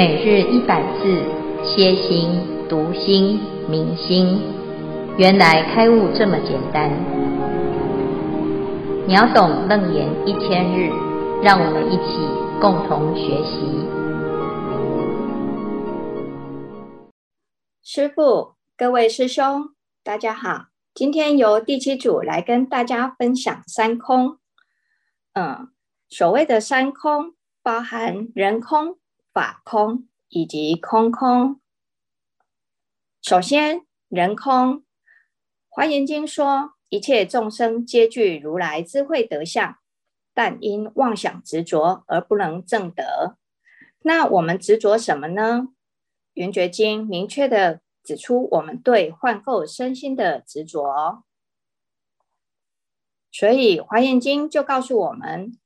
每日一百字，歇心、读心、明心，原来开悟这么简单。秒懂楞严一千日，让我们一起共同学习。师父，各位师兄，大家好。今天由第七组来跟大家分享三空。嗯，所谓的三空，包含人空。法空以及空空。首先，人空。华严经说，一切众生皆具如来智慧德相，但因妄想执着而不能证得。那我们执着什么呢？圆觉经明确地指出，我们对幻构身心的执着。所以，华严经就告诉我们：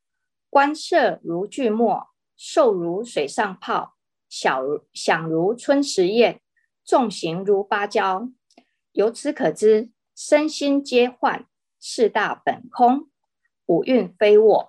观色如巨墨。受如水上泡，小想如春时宴，众行如芭蕉。由此可知，身心皆幻，四大本空，五蕴非我。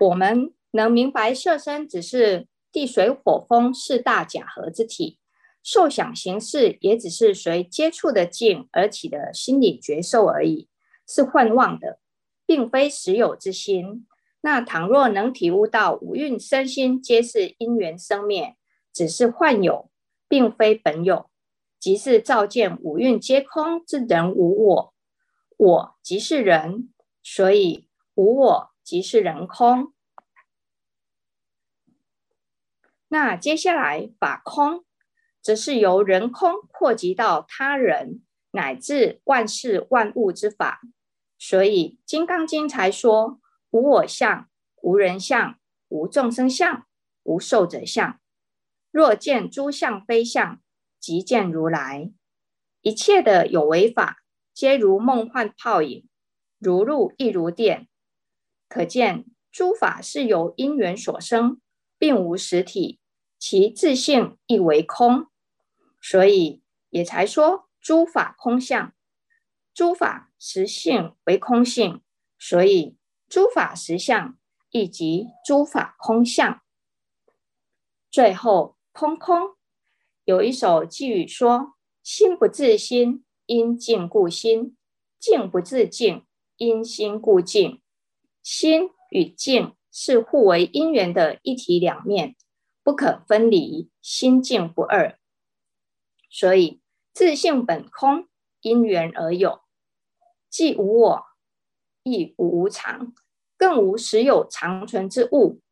我们能明白色身只是地水火风四大假合之体，受想行识也只是随接触的境而起的心理觉受而已，是幻妄的，并非实有之心。那倘若能体悟到五蕴身心皆是因缘生灭，只是幻有，并非本有，即是照见五蕴皆空之人无我，我即是人，所以无我即是人空。那接下来法空，则是由人空扩及到他人乃至万事万物之法，所以《金刚经》才说。无我相，无人相，无众生相，无寿者相。若见诸相非相，即见如来。一切的有为法，皆如梦幻泡影，如露亦如电。可见诸法是由因缘所生，并无实体，其自性亦为空。所以也才说诸法空相，诸法实性为空性。所以。诸法实相，以及诸法空相。最后，空空有一首偈语说：“心不自心，因境故心；境不自境，因心故境。心与境是互为因缘的一体两面，不可分离，心境不二。所以，自性本空，因缘而有，既无我。”亦无无常，更无实有常存之物，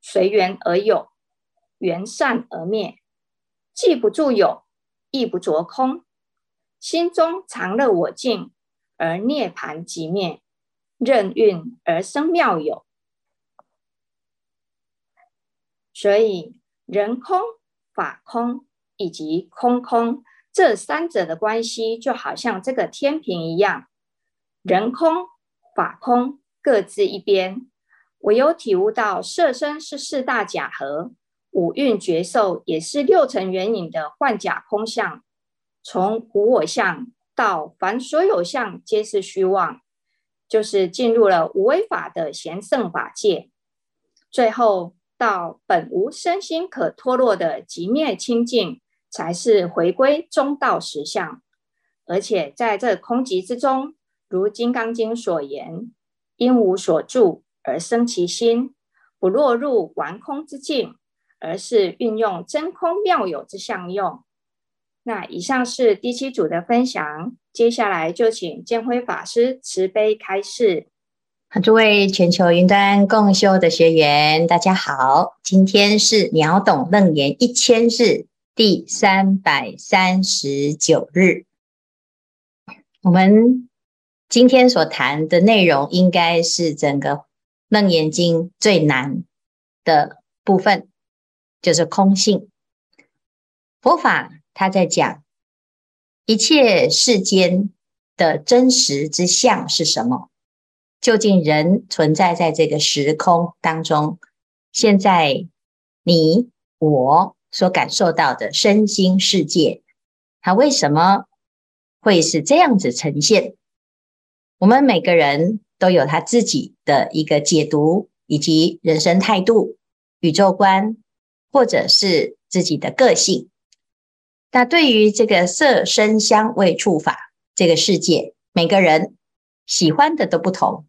随缘而有，缘散而灭，既不住有，亦不着空，心中常乐我净，而涅槃即灭，任运而生妙有。所以人空、法空以及空空这三者的关系，就好像这个天平一样，人空。法空各自一边，唯有体悟到色身是四大假合，五蕴觉受也是六尘缘影的幻假空相。从无我相到凡所有相皆是虚妄，就是进入了无为法的贤圣法界。最后到本无身心可脱落的极灭清净，才是回归中道实相。而且在这空寂之中。如《金刚经》所言，因无所住而生其心，不落入顽空之境，而是运用真空妙有之相用。那以上是第七组的分享，接下来就请建辉法师慈悲开示。诸位全球云端共修的学员，大家好，今天是秒懂楞严一千日第三百三十九日，我们。今天所谈的内容，应该是整个《楞严经》最难的部分，就是空性。佛法他在讲一切世间的真实之相是什么？究竟人存在在这个时空当中，现在你我所感受到的身心世界，它为什么会是这样子呈现？我们每个人都有他自己的一个解读以及人生态度，宇宙观，或者是自己的个性。那对于这个色声香味触法这个世界，每个人喜欢的都不同。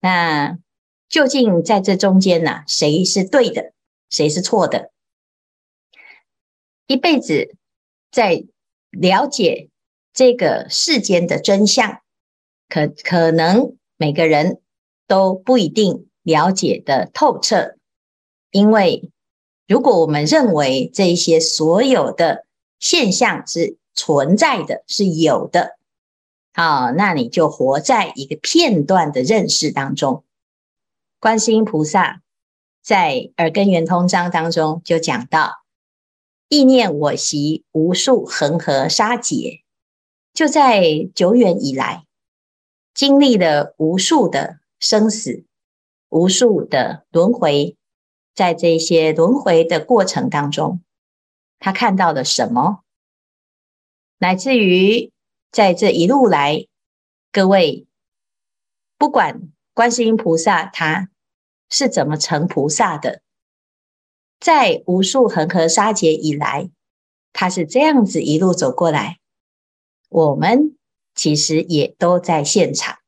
那究竟在这中间呢，谁是对的，谁是错的？一辈子在了解这个世间的真相，可可能每个人都不一定了解得透彻，因为。如果我们认为这一些所有的现象是存在的，是有的，好，那你就活在一个片段的认识当中。观世音菩萨在《耳根圆通章》当中就讲到：“意念我习无数恒河沙劫，就在久远以来，经历了无数的生死，无数的轮回。”在这些轮回的过程当中，他看到了什么？乃至于在这一路来，各位不管观世音菩萨他是怎么成菩萨的，在无数恒河沙劫以来，他是这样子一路走过来。我们其实也都在现场，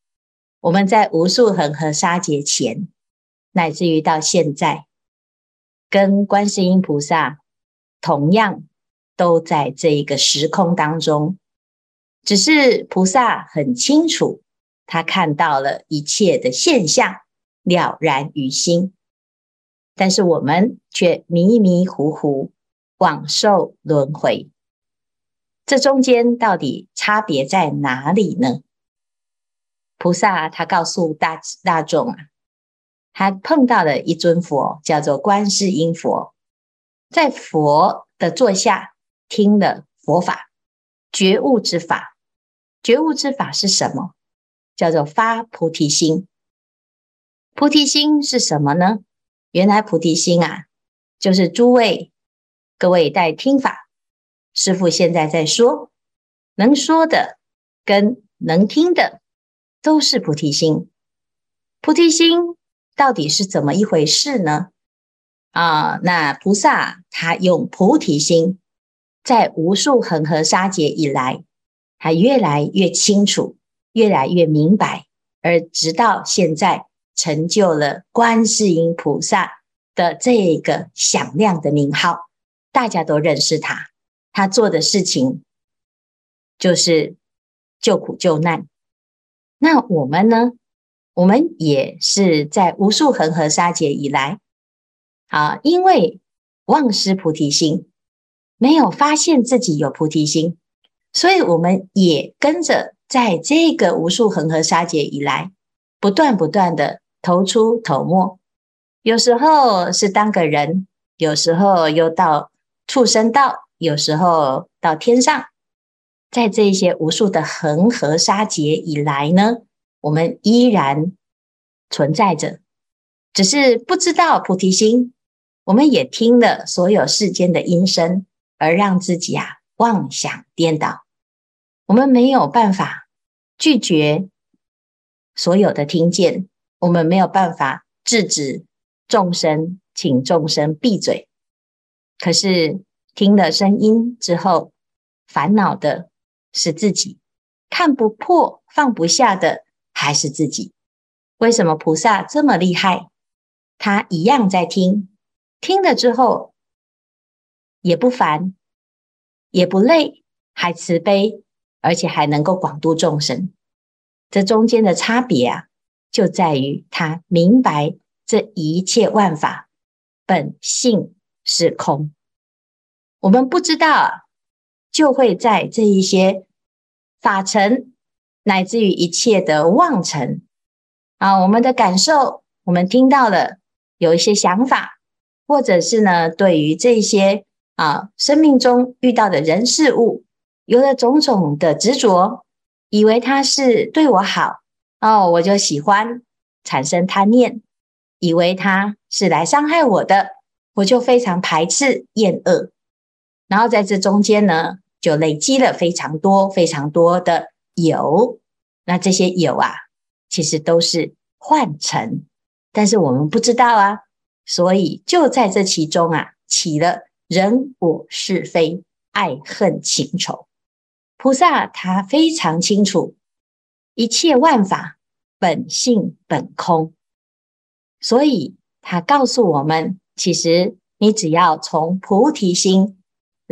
我们在无数恒河沙劫前，乃至于到现在。跟观世音菩萨同样都在这一个时空当中，只是菩萨很清楚，他看到了一切的现象了然于心，但是我们却迷迷糊糊枉受轮回。这中间到底差别在哪里呢？菩萨他告诉大大众啊。他碰到了一尊佛，叫做观世音佛，在佛的座下听了佛法，觉悟之法。觉悟之法是什么？叫做发菩提心。菩提心是什么呢？原来菩提心啊，就是诸位各位在听法，师父现在在说，能说的跟能听的都是菩提心。菩提心。到底是怎么一回事呢？啊，那菩萨他用菩提心，在无数恒河沙劫以来，他越来越清楚，越来越明白，而直到现在成就了观世音菩萨的这个响亮的名号，大家都认识他。他做的事情就是救苦救难。那我们呢？我们也是在无数恒河沙劫以来，啊，因为忘失菩提心，没有发现自己有菩提心，所以我们也跟着在这个无数恒河沙劫以来，不断不断的投出头没，有时候是当个人，有时候又到畜生道，有时候到天上，在这些无数的恒河沙劫以来呢，我们依然存在着，只是不知道菩提心。我们也听了所有世间的音声，而让自己啊妄想颠倒。我们没有办法拒绝所有的听见，我们没有办法制止众生，请众生闭嘴。可是听了声音之后，烦恼的是自己，看不破、放不下的。还是自己？为什么菩萨这么厉害？他一样在听，听了之后也不烦，也不累，还慈悲，而且还能够广度众生。这中间的差别啊，就在于他明白这一切万法本性是空。我们不知道，就会在这一些法尘。乃至于一切的妄尘啊，我们的感受，我们听到了有一些想法，或者是呢，对于这些啊生命中遇到的人事物，有了种种的执着，以为他是对我好哦，我就喜欢产生贪念；以为他是来伤害我的，我就非常排斥厌恶。然后在这中间呢，就累积了非常多、非常多的。有，那这些有啊，其实都是幻尘，但是我们不知道啊，所以就在这其中啊，起了人我是非、爱恨情仇。菩萨他非常清楚，一切万法本性本空，所以他告诉我们，其实你只要从菩提心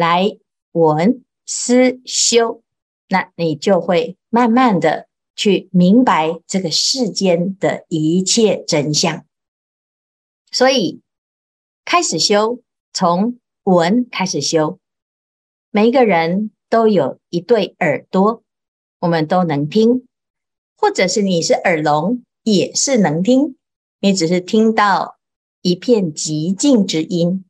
来闻思修，那你就会慢慢的去明白这个世间的一切真相。所以开始修，从闻开始修，每一个人都有一对耳朵，我们都能听，或者是你是耳聋，也是能听，你只是听到一片寂静之音。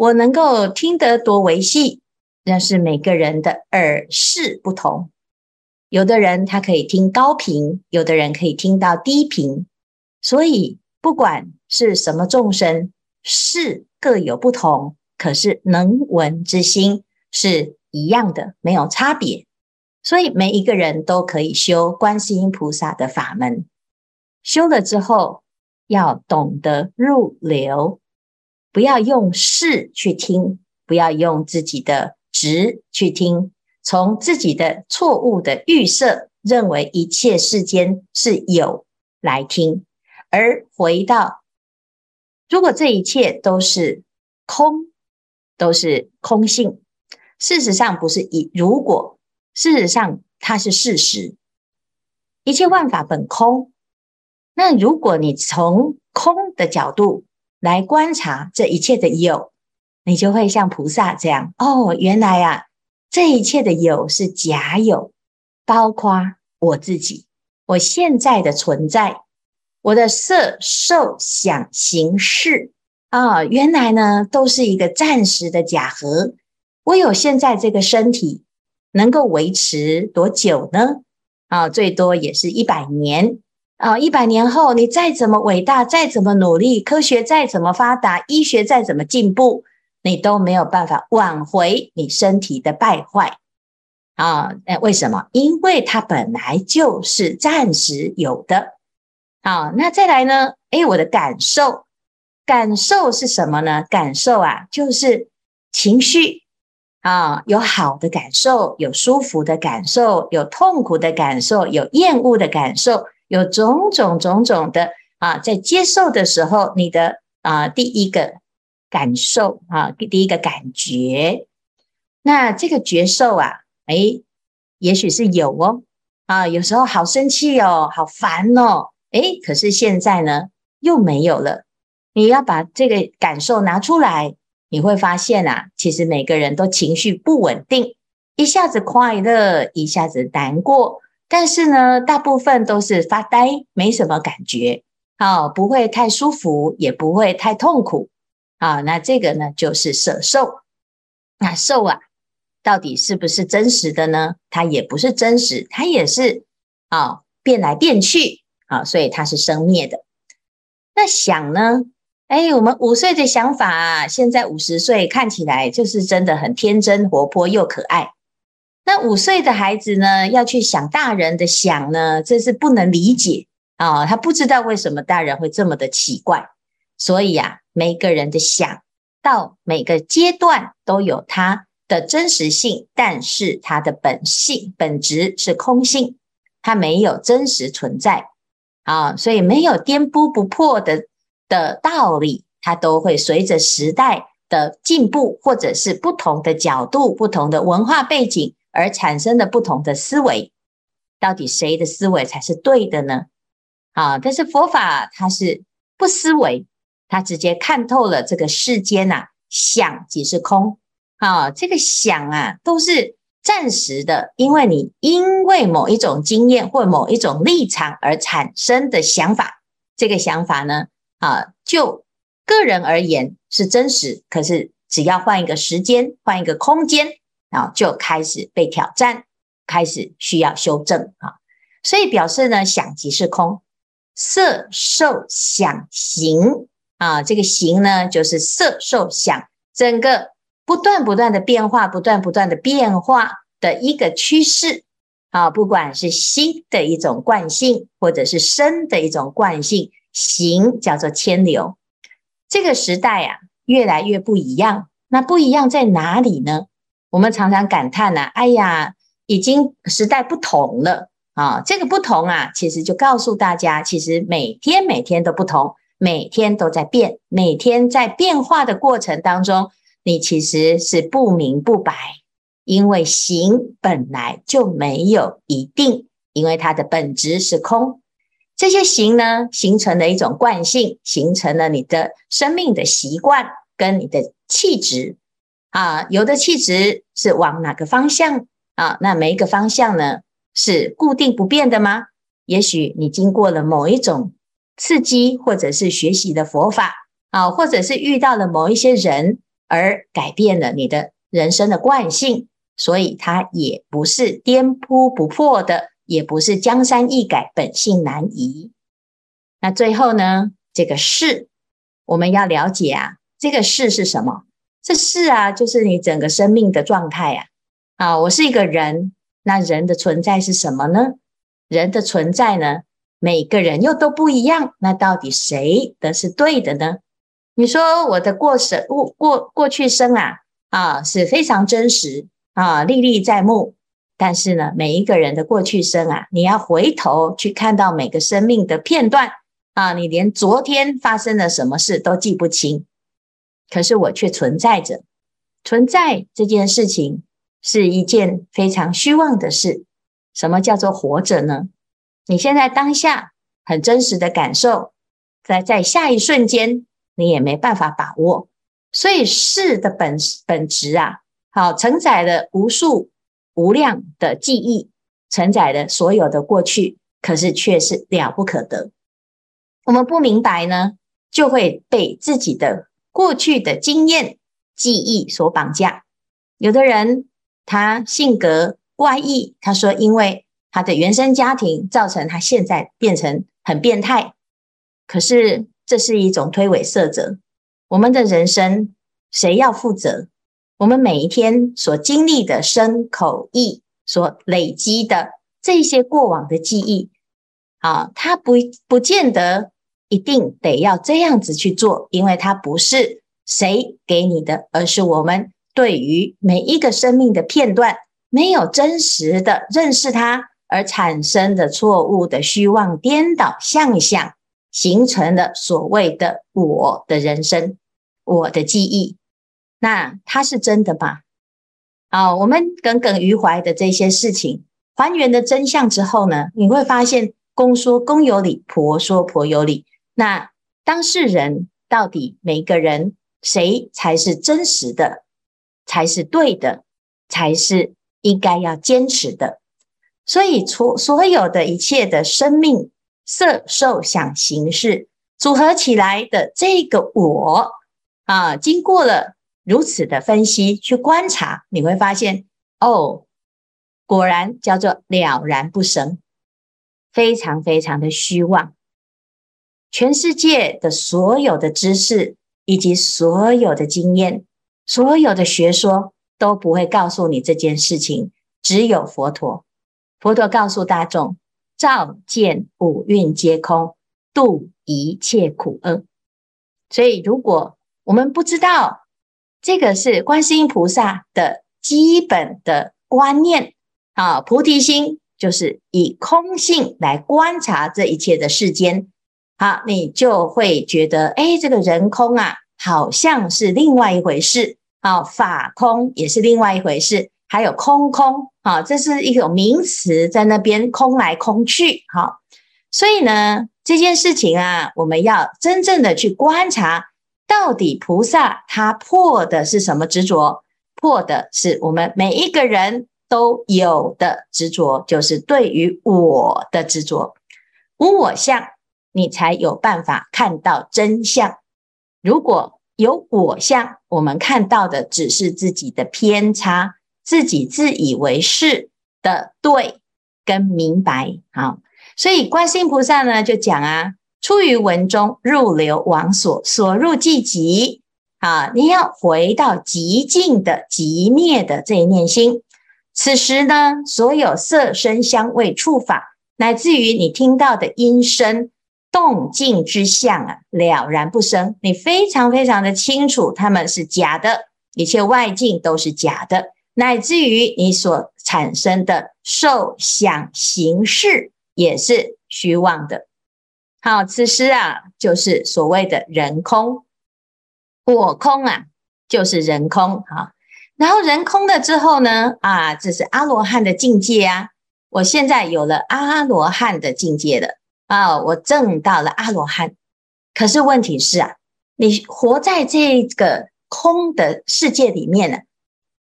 我能够听得多微细，那是每个人的耳识不同，有的人他可以听高频，有的人可以听到低频，所以不管。是什么众生，是各有不同，可是能闻之心是一样的，没有差别。所以每一个人都可以修观世音菩萨的法门，修了之后要懂得入流，不要用事去听，不要用自己的执去听，从自己的错误的预设，认为一切世间是有来听，而回到。如果这一切都是空，都是空性，事实上不是一如果，事实上它是事实。一切万法本空，那如果你从空的角度来观察这一切的有，你就会像菩萨这样哦，原来啊，这一切的有是假有，包括我自己，我现在的存在。我的色、受、想、行、识啊，原来呢都是一个暂时的假合。我有现在这个身体，能够维持多久呢？啊，最多也是一百年啊！一百年后，你再怎么伟大，再怎么努力，科学再怎么发达，医学再怎么进步，你都没有办法挽回你身体的败坏啊！哎，为什么？因为它本来就是暂时有的。啊，那再来呢？诶，我的感受，感受是什么呢？感受啊，就是情绪啊，有好的感受，有舒服的感受，有痛苦的感受，有厌恶的感受，有种种种种的啊，在接受的时候，你的啊第一个感受啊，第一个感觉，那这个觉受啊，诶，也许是有哦，啊，有时候好生气哦，好烦哦。诶，可是现在呢，又没有了。你要把这个感受拿出来，你会发现啊，其实每个人都情绪不稳定，一下子快乐，一下子难过。但是呢，大部分都是发呆，没什么感觉，啊，不会太舒服，也不会太痛苦，啊，那这个呢，就是色受。那受啊，到底是不是真实的呢？它也不是真实，它也是啊，变来变去。啊，所以它是生灭的。那想呢？哎，我们五岁的想法啊，现在五十岁看起来就是真的很天真、活泼又可爱。那五岁的孩子呢，要去想大人的想呢，这是不能理解啊。他不知道为什么大人会这么的奇怪。所以啊，每个人的想到每个阶段都有它的真实性，但是它的本性本质是空性，它没有真实存在。啊，所以没有颠扑不破的的道理，它都会随着时代的进步，或者是不同的角度、不同的文化背景而产生的不同的思维。到底谁的思维才是对的呢？啊，但是佛法它是不思维，它直接看透了这个世间呐，想即是空。啊，这个想啊，都是。暂时的，因为你因为某一种经验或某一种立场而产生的想法，这个想法呢，啊，就个人而言是真实，可是只要换一个时间，换一个空间，啊，就开始被挑战，开始需要修正啊。所以表示呢，想即是空，色受想行啊，这个行呢，就是色受想整个。不断不断的变化，不断不断的变化的一个趋势啊，不管是心的一种惯性，或者是身的一种惯性，行叫做牵流，这个时代啊，越来越不一样。那不一样在哪里呢？我们常常感叹呢、啊，哎呀，已经时代不同了啊。这个不同啊，其实就告诉大家，其实每天每天都不同，每天都在变，每天在变化的过程当中，你其实是不明不白，因为行本来就没有一定，因为它的本质是空。这些行呢，形成了一种惯性，形成了你的生命的习惯跟你的。气质啊，有的气质是往哪个方向啊？那每一个方向呢，是固定不变的吗？也许你经过了某一种刺激，或者是学习的佛法啊，或者是遇到了某一些人而改变了你的人生的惯性，所以它也不是颠扑不破的，也不是江山易改，本性难移。那最后呢，这个事我们要了解啊。这个事是什么？这是啊，就是你整个生命的状态呀。啊，我是一个人，那人的存在是什么呢？人的存在呢，每个人又都不一样。那到底谁的是对的呢？你说我的过生过过过去生啊啊是非常真实啊，历历在目。但是呢，每一个人的过去生啊，你要回头去看到每个生命的片段啊，你连昨天发生了什么事都记不清。可是我却存在着，存在这件事情是一件非常虚妄的事。什么叫做活着呢？你现在当下很真实的感受，在在下一瞬间你也没办法把握。所以事的本本质啊，好承载了无数无量的记忆，承载了所有的过去，可是却是了不可得。我们不明白呢，就会被自己的。过去的经验、记忆所绑架，有的人他性格怪异，他说因为他的原生家庭造成他现在变成很变态。可是这是一种推诿色泽。我们的人生谁要负责？我们每一天所经历的身口意所累积的这些过往的记忆，啊，他不不见得。一定得要这样子去做，因为它不是谁给你的，而是我们对于每一个生命的片段没有真实的认识它而产生的错误的虚妄颠倒相想，形成了所谓的我的人生，我的记忆。那它是真的吗？啊，我们耿耿于怀的这些事情，还原的真相之后呢，你会发现公说公有理，婆说婆有理。那当事人到底每个人谁才是真实的，才是对的，才是应该要坚持的？所以，所所有的一切的生命色受想行识组合起来的这个我啊，经过了如此的分析去观察，你会发现哦，果然叫做了然不生，非常非常的虚妄。全世界的所有的知识，以及所有的经验，所有的学说都不会告诉你这件事情。只有佛陀，佛陀告诉大众：照见五蕴皆空，度一切苦厄。所以，如果我们不知道这个是观世音菩萨的基本的观念啊，菩提心就是以空性来观察这一切的世间。好，你就会觉得，哎，这个人空啊，好像是另外一回事。好，法空也是另外一回事，还有空空，好，这是一种名词，在那边空来空去。好，所以呢，这件事情啊，我们要真正的去观察，到底菩萨他破的是什么执着？破的是我们每一个人都有的执着，就是对于我的执着，无我相。你才有办法看到真相。如果有我相，我们看到的只是自己的偏差，自己自以为是的对跟明白。好，所以观世音菩萨呢就讲啊：出于文中，入流往所，所入即极。啊，你要回到极静的极灭的这一念心。此时呢，所有色声香味触法，乃至于你听到的音声。动静之相啊，了然不生。你非常非常的清楚，他们是假的，一切外境都是假的，乃至于你所产生的受想行识也是虚妄的。好，此时啊，就是所谓的人空，我空啊，就是人空啊。然后人空了之后呢，啊，这是阿罗汉的境界啊。我现在有了阿罗汉的境界了。啊，我证到了阿罗汉，可是问题是啊，你活在这个空的世界里面呢，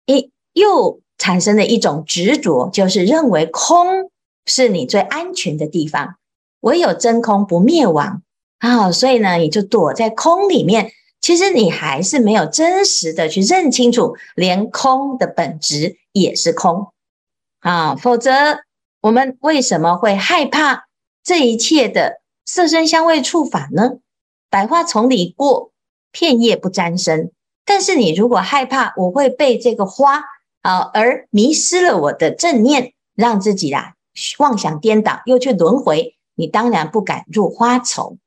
一又产生了一种执着，就是认为空是你最安全的地方，唯有真空不灭亡啊，所以呢，你就躲在空里面。其实你还是没有真实的去认清楚，连空的本质也是空啊，否则我们为什么会害怕？这一切的色声香味触法呢，百花丛里过，片叶不沾身。但是你如果害怕我会被这个花啊而迷失了我的正念，让自己啊妄想颠倒，又去轮回，你当然不敢入花丛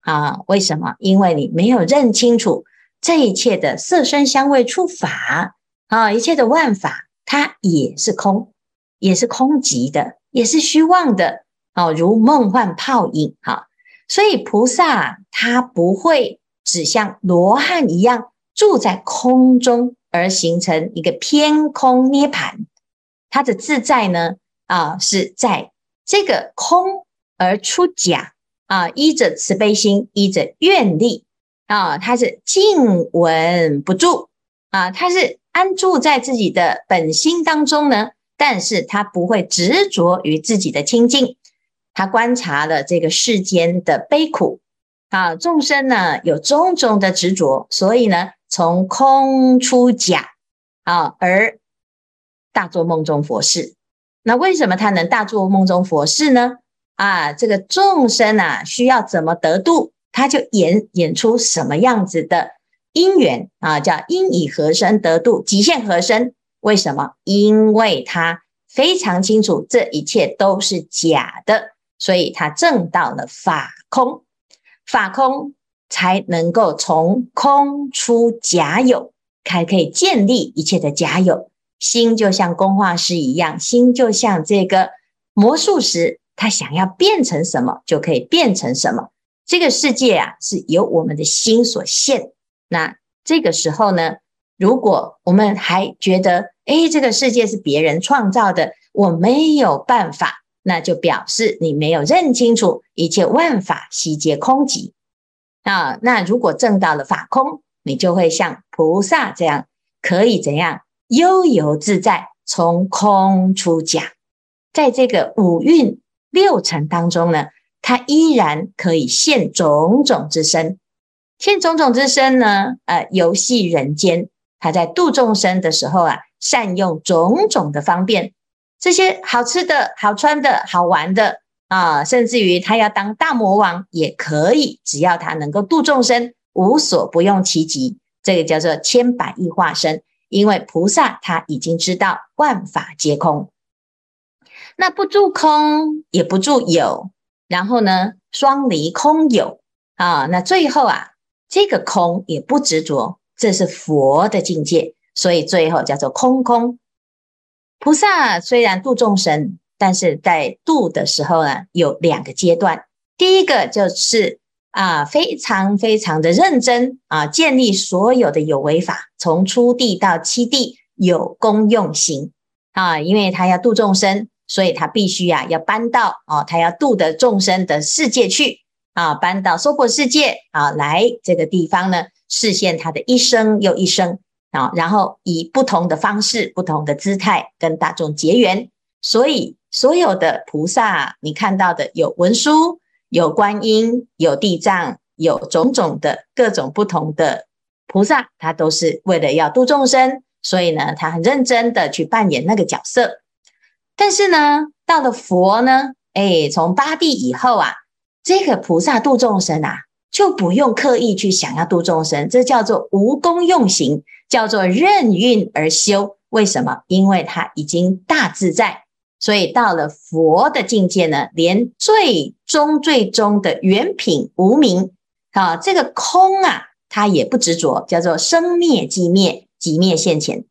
啊。为什么？因为你没有认清楚这一切的色声香味触法啊，一切的万法，它也是空，也是空寂的，也是虚妄的。哦，如梦幻泡影，哈，所以菩萨他不会只像罗汉一样住在空中而形成一个偏空涅槃，他的自在呢，啊，是在这个空而出假，啊，依着慈悲心，依着愿力，啊，他是静稳不住，啊，他是安住在自己的本心当中呢，但是他不会执着于自己的清净。他观察了这个世间的悲苦啊，众生呢有种种的执着，所以呢从空出假啊，而大做梦中佛事。那为什么他能大做梦中佛事呢？啊，这个众生啊需要怎么得度，他就演演出什么样子的因缘啊，叫因以何身得度，极限何身。为什么？因为他非常清楚这一切都是假的。所以他证到了法空，法空才能够从空出假有，才可以建立一切的假有。心就像工画师一样，心就像这个魔术师，他想要变成什么就可以变成什么。这个世界啊，是由我们的心所现。那这个时候呢，如果我们还觉得，诶，这个世界是别人创造的，我没有办法。那就表示你没有认清楚一切万法悉皆空寂啊！那如果证到了法空，你就会像菩萨这样，可以怎样悠游自在，从空出假，在这个五蕴六尘当中呢，他依然可以现种种之身，现种种之身呢，呃，游戏人间，他在度众生的时候啊，善用种种的方便。这些好吃的、好穿的、好玩的啊，甚至于他要当大魔王也可以，只要他能够度众生，无所不用其极。这个叫做千百亿化身，因为菩萨他已经知道万法皆空，那不住空也不住有，然后呢，双离空有啊，那最后啊，这个空也不执着，这是佛的境界，所以最后叫做空空。菩萨虽然度众生，但是在度的时候呢，有两个阶段。第一个就是啊，非常非常的认真啊，建立所有的有为法，从初地到七地有功用行啊，因为他要度众生，所以他必须啊要搬到哦，他要度的众生的世界去啊，搬到娑婆世界啊，来这个地方呢，实现他的一生又一生。啊，然后以不同的方式、不同的姿态跟大众结缘，所以所有的菩萨，你看到的有文殊、有观音、有地藏、有种种的各种不同的菩萨，他都是为了要度众生，所以呢，他很认真的去扮演那个角色。但是呢，到了佛呢，哎，从八地以后啊，这个菩萨度众生啊，就不用刻意去想要度众生，这叫做无功用行。叫做任运而修，为什么？因为他已经大自在所以到了佛的境界呢，连最终最终的原品无明啊，这个空啊，它也不执着，叫做生灭即灭，即灭现前。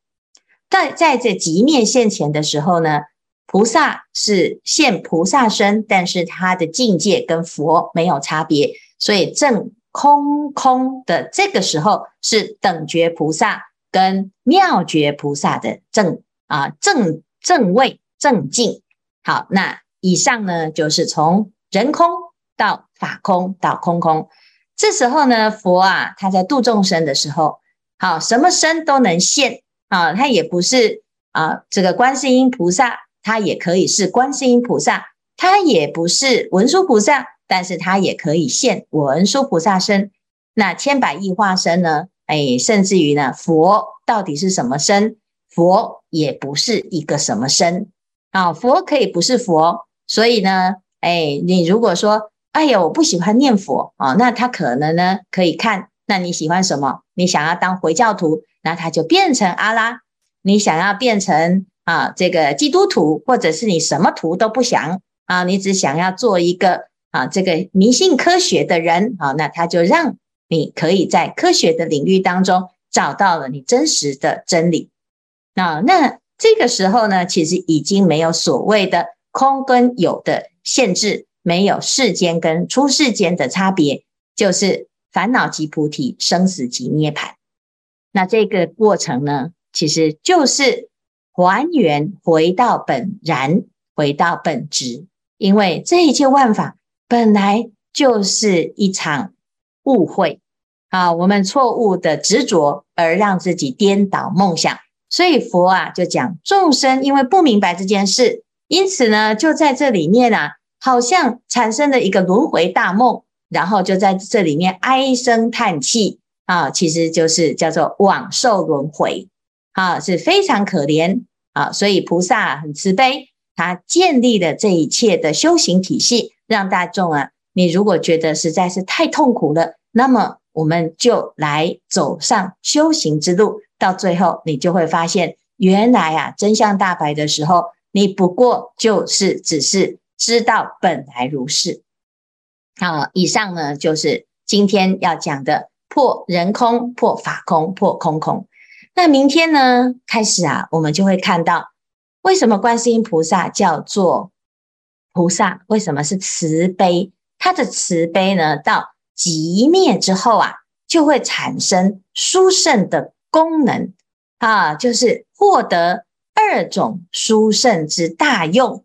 但在这即灭现前的时候呢，菩萨是现菩萨身，但是他的境界跟佛没有差别，所以证空空的这个时候是等觉菩萨跟妙觉菩萨的正啊正正位正境。好，那以上呢就是从人空到法空到空空。这时候呢，佛啊他在度众生的时候，好，什么身都能现。啊，他也不是啊，这个观世音菩萨，他也可以是观世音菩萨，他也不是文殊菩萨，但是他也可以现文殊菩萨身。那千百亿化身呢？哎，甚至于呢，佛到底是什么身？佛也不是一个什么身啊，佛可以不是佛。所以呢，哎，你如果说，哎呀，我不喜欢念佛啊，那他可能呢可以看，那你喜欢什么？你想要当回教徒？那他就变成阿拉，你想要变成啊这个基督徒，或者是你什么徒都不想啊，你只想要做一个啊这个迷信科学的人啊，那他就让你可以在科学的领域当中找到了你真实的真理。那那这个时候呢，其实已经没有所谓的空跟有的限制，没有世间跟出世间的差别，就是烦恼即菩提，生死即涅槃。那这个过程呢，其实就是还原回到本然，回到本质。因为这一切万法本来就是一场误会啊，我们错误的执着而让自己颠倒梦想。所以佛啊就讲众生因为不明白这件事，因此呢就在这里面啊，好像产生了一个轮回大梦，然后就在这里面唉声叹气。啊，其实就是叫做枉受轮回，啊，是非常可怜啊。所以菩萨很慈悲，他建立了这一切的修行体系，让大众啊，你如果觉得实在是太痛苦了，那么我们就来走上修行之路，到最后你就会发现，原来啊，真相大白的时候，你不过就是只是知道本来如是。好，以上呢就是今天要讲的。破人空，破法空，破空空。那明天呢？开始啊，我们就会看到为什么观世音菩萨叫做菩萨？为什么是慈悲？他的慈悲呢，到极灭之后啊，就会产生殊胜的功能啊，就是获得二种殊胜之大用。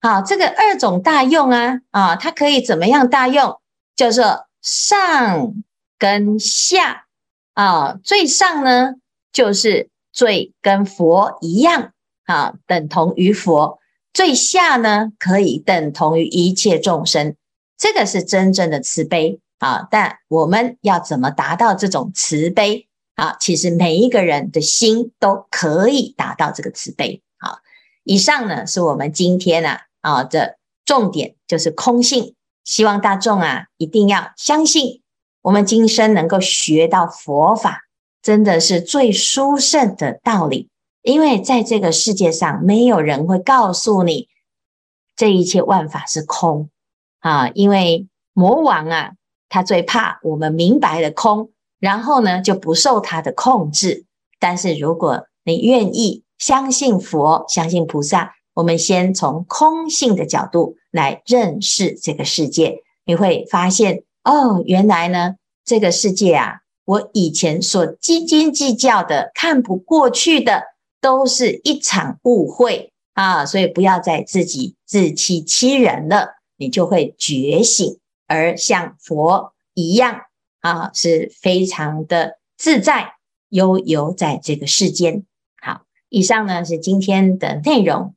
啊，这个二种大用啊，啊，它可以怎么样大用？叫做上。跟下啊，最上呢就是最跟佛一样啊，等同于佛；最下呢可以等同于一切众生。这个是真正的慈悲啊！但我们要怎么达到这种慈悲啊？其实每一个人的心都可以达到这个慈悲。啊，以上呢是我们今天啊啊的重点，就是空性。希望大众啊一定要相信。我们今生能够学到佛法，真的是最殊胜的道理。因为在这个世界上，没有人会告诉你这一切万法是空啊。因为魔王啊，他最怕我们明白了空，然后呢就不受他的控制。但是如果你愿意相信佛，相信菩萨，我们先从空性的角度来认识这个世界，你会发现。哦，原来呢，这个世界啊，我以前所斤斤计较的、看不过去的，都是一场误会啊！所以不要再自己自欺欺人了，你就会觉醒，而像佛一样啊，是非常的自在，悠游在这个世间。好，以上呢是今天的内容。